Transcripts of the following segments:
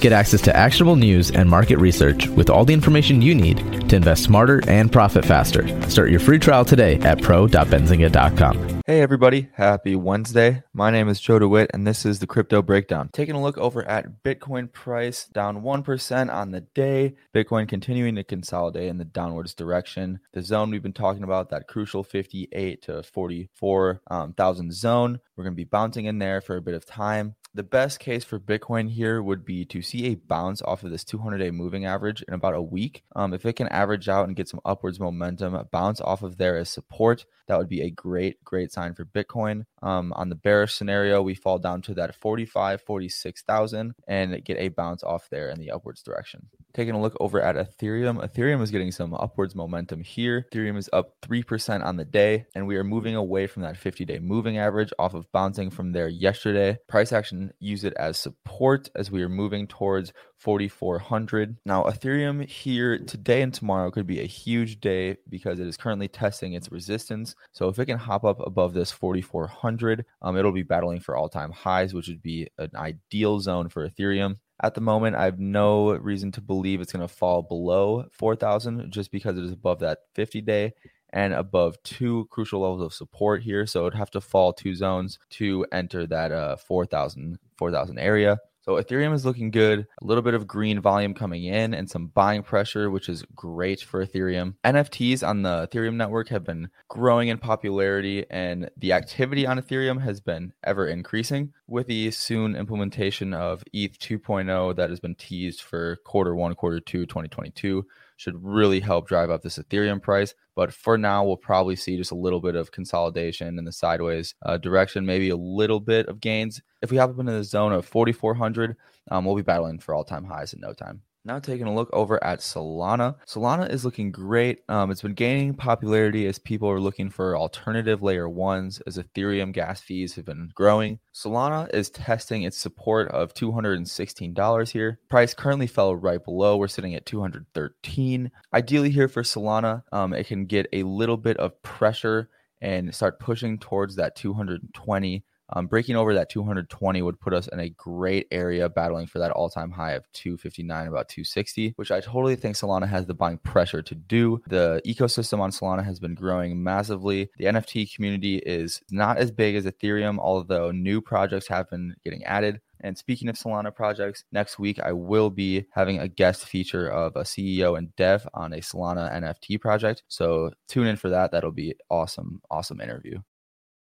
Get access to actionable news and market research with all the information you need to invest smarter and profit faster. Start your free trial today at pro.benzinga.com. Hey everybody, happy Wednesday. My name is Joe DeWitt and this is the Crypto Breakdown. Taking a look over at Bitcoin price down 1% on the day. Bitcoin continuing to consolidate in the downwards direction. The zone we've been talking about, that crucial 58 to 44,000 um, zone, we're going to be bouncing in there for a bit of time the best case for Bitcoin here would be to see a bounce off of this 200 day moving average in about a week. Um, if it can average out and get some upwards momentum, bounce off of there as support, that would be a great, great sign for Bitcoin. Um, on the bearish scenario, we fall down to that 45, 46,000 and get a bounce off there in the upwards direction. Taking a look over at Ethereum, Ethereum is getting some upwards momentum here. Ethereum is up 3% on the day, and we are moving away from that 50 day moving average off of bouncing from there yesterday. Price action use it as support as we are moving towards 4,400. Now, Ethereum here today and tomorrow could be a huge day because it is currently testing its resistance. So, if it can hop up above this 4,400, um, it'll be battling for all time highs, which would be an ideal zone for Ethereum. At the moment, I have no reason to believe it's going to fall below 4,000 just because it is above that 50 day and above two crucial levels of support here. So it'd have to fall two zones to enter that uh, 4,000 4,000 area. So Ethereum is looking good. A little bit of green volume coming in and some buying pressure, which is great for Ethereum. NFTs on the Ethereum network have been growing in popularity, and the activity on Ethereum has been ever increasing with the soon implementation of ETH 2.0 that has been teased for quarter one, quarter two, 2022 should really help drive up this Ethereum price. But for now, we'll probably see just a little bit of consolidation in the sideways uh, direction, maybe a little bit of gains. If we hop up into the zone of 4,400, um, we'll be battling for all time highs in no time. Now taking a look over at Solana. Solana is looking great. Um, it's been gaining popularity as people are looking for alternative layer ones as Ethereum gas fees have been growing. Solana is testing its support of $216 here. Price currently fell right below. We're sitting at 213. Ideally here for Solana, um, it can get a little bit of pressure and start pushing towards that 220 um, breaking over that 220 would put us in a great area battling for that all time high of 259, about 260, which I totally think Solana has the buying pressure to do. The ecosystem on Solana has been growing massively. The NFT community is not as big as Ethereum, although new projects have been getting added. And speaking of Solana projects, next week I will be having a guest feature of a CEO and dev on a Solana NFT project. So tune in for that. That'll be awesome, awesome interview.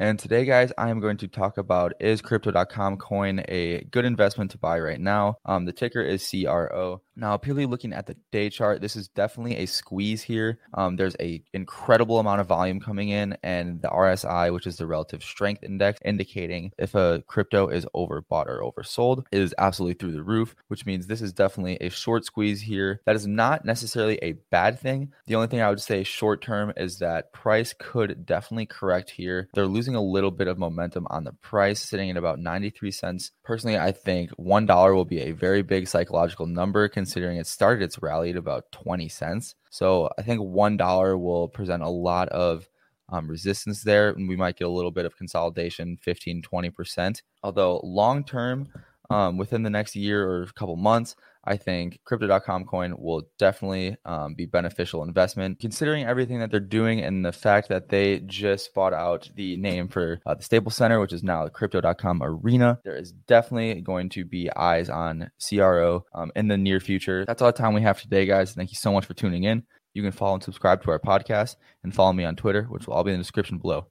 And today, guys, I am going to talk about is crypto.com coin a good investment to buy right now? Um, the ticker is CRO. Now, purely looking at the day chart, this is definitely a squeeze here. Um, there's a incredible amount of volume coming in, and the RSI, which is the relative strength index, indicating if a crypto is overbought or oversold, is absolutely through the roof. Which means this is definitely a short squeeze here. That is not necessarily a bad thing. The only thing I would say short term is that price could definitely correct here. They're losing a little bit of momentum on the price, sitting at about 93 cents. Personally, I think one dollar will be a very big psychological number it started its rally at about 20 cents. So I think $1 will present a lot of um, resistance there, and we might get a little bit of consolidation, 15, 20%. Although long term, um, within the next year or a couple months, I think crypto.com coin will definitely um, be beneficial investment considering everything that they're doing and the fact that they just bought out the name for uh, the Staples Center, which is now the crypto.com arena. There is definitely going to be eyes on CRO um, in the near future. That's all the time we have today, guys. Thank you so much for tuning in. You can follow and subscribe to our podcast and follow me on Twitter, which will all be in the description below.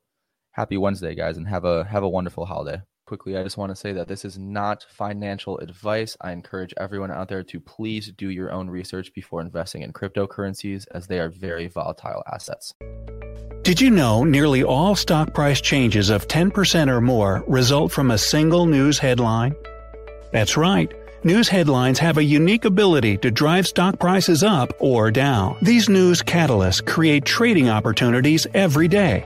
Happy Wednesday, guys, and have a have a wonderful holiday quickly, I just want to say that this is not financial advice. I encourage everyone out there to please do your own research before investing in cryptocurrencies, as they are very volatile assets. Did you know nearly all stock price changes of 10% or more result from a single news headline? That's right. News headlines have a unique ability to drive stock prices up or down. These news catalysts create trading opportunities every day.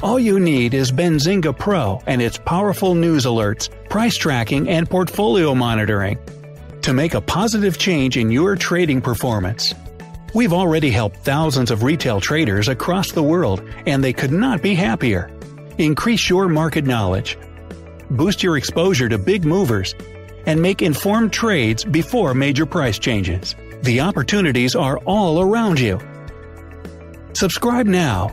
All you need is Benzinga Pro and its powerful news alerts, price tracking, and portfolio monitoring to make a positive change in your trading performance. We've already helped thousands of retail traders across the world, and they could not be happier. Increase your market knowledge, boost your exposure to big movers, and make informed trades before major price changes. The opportunities are all around you. Subscribe now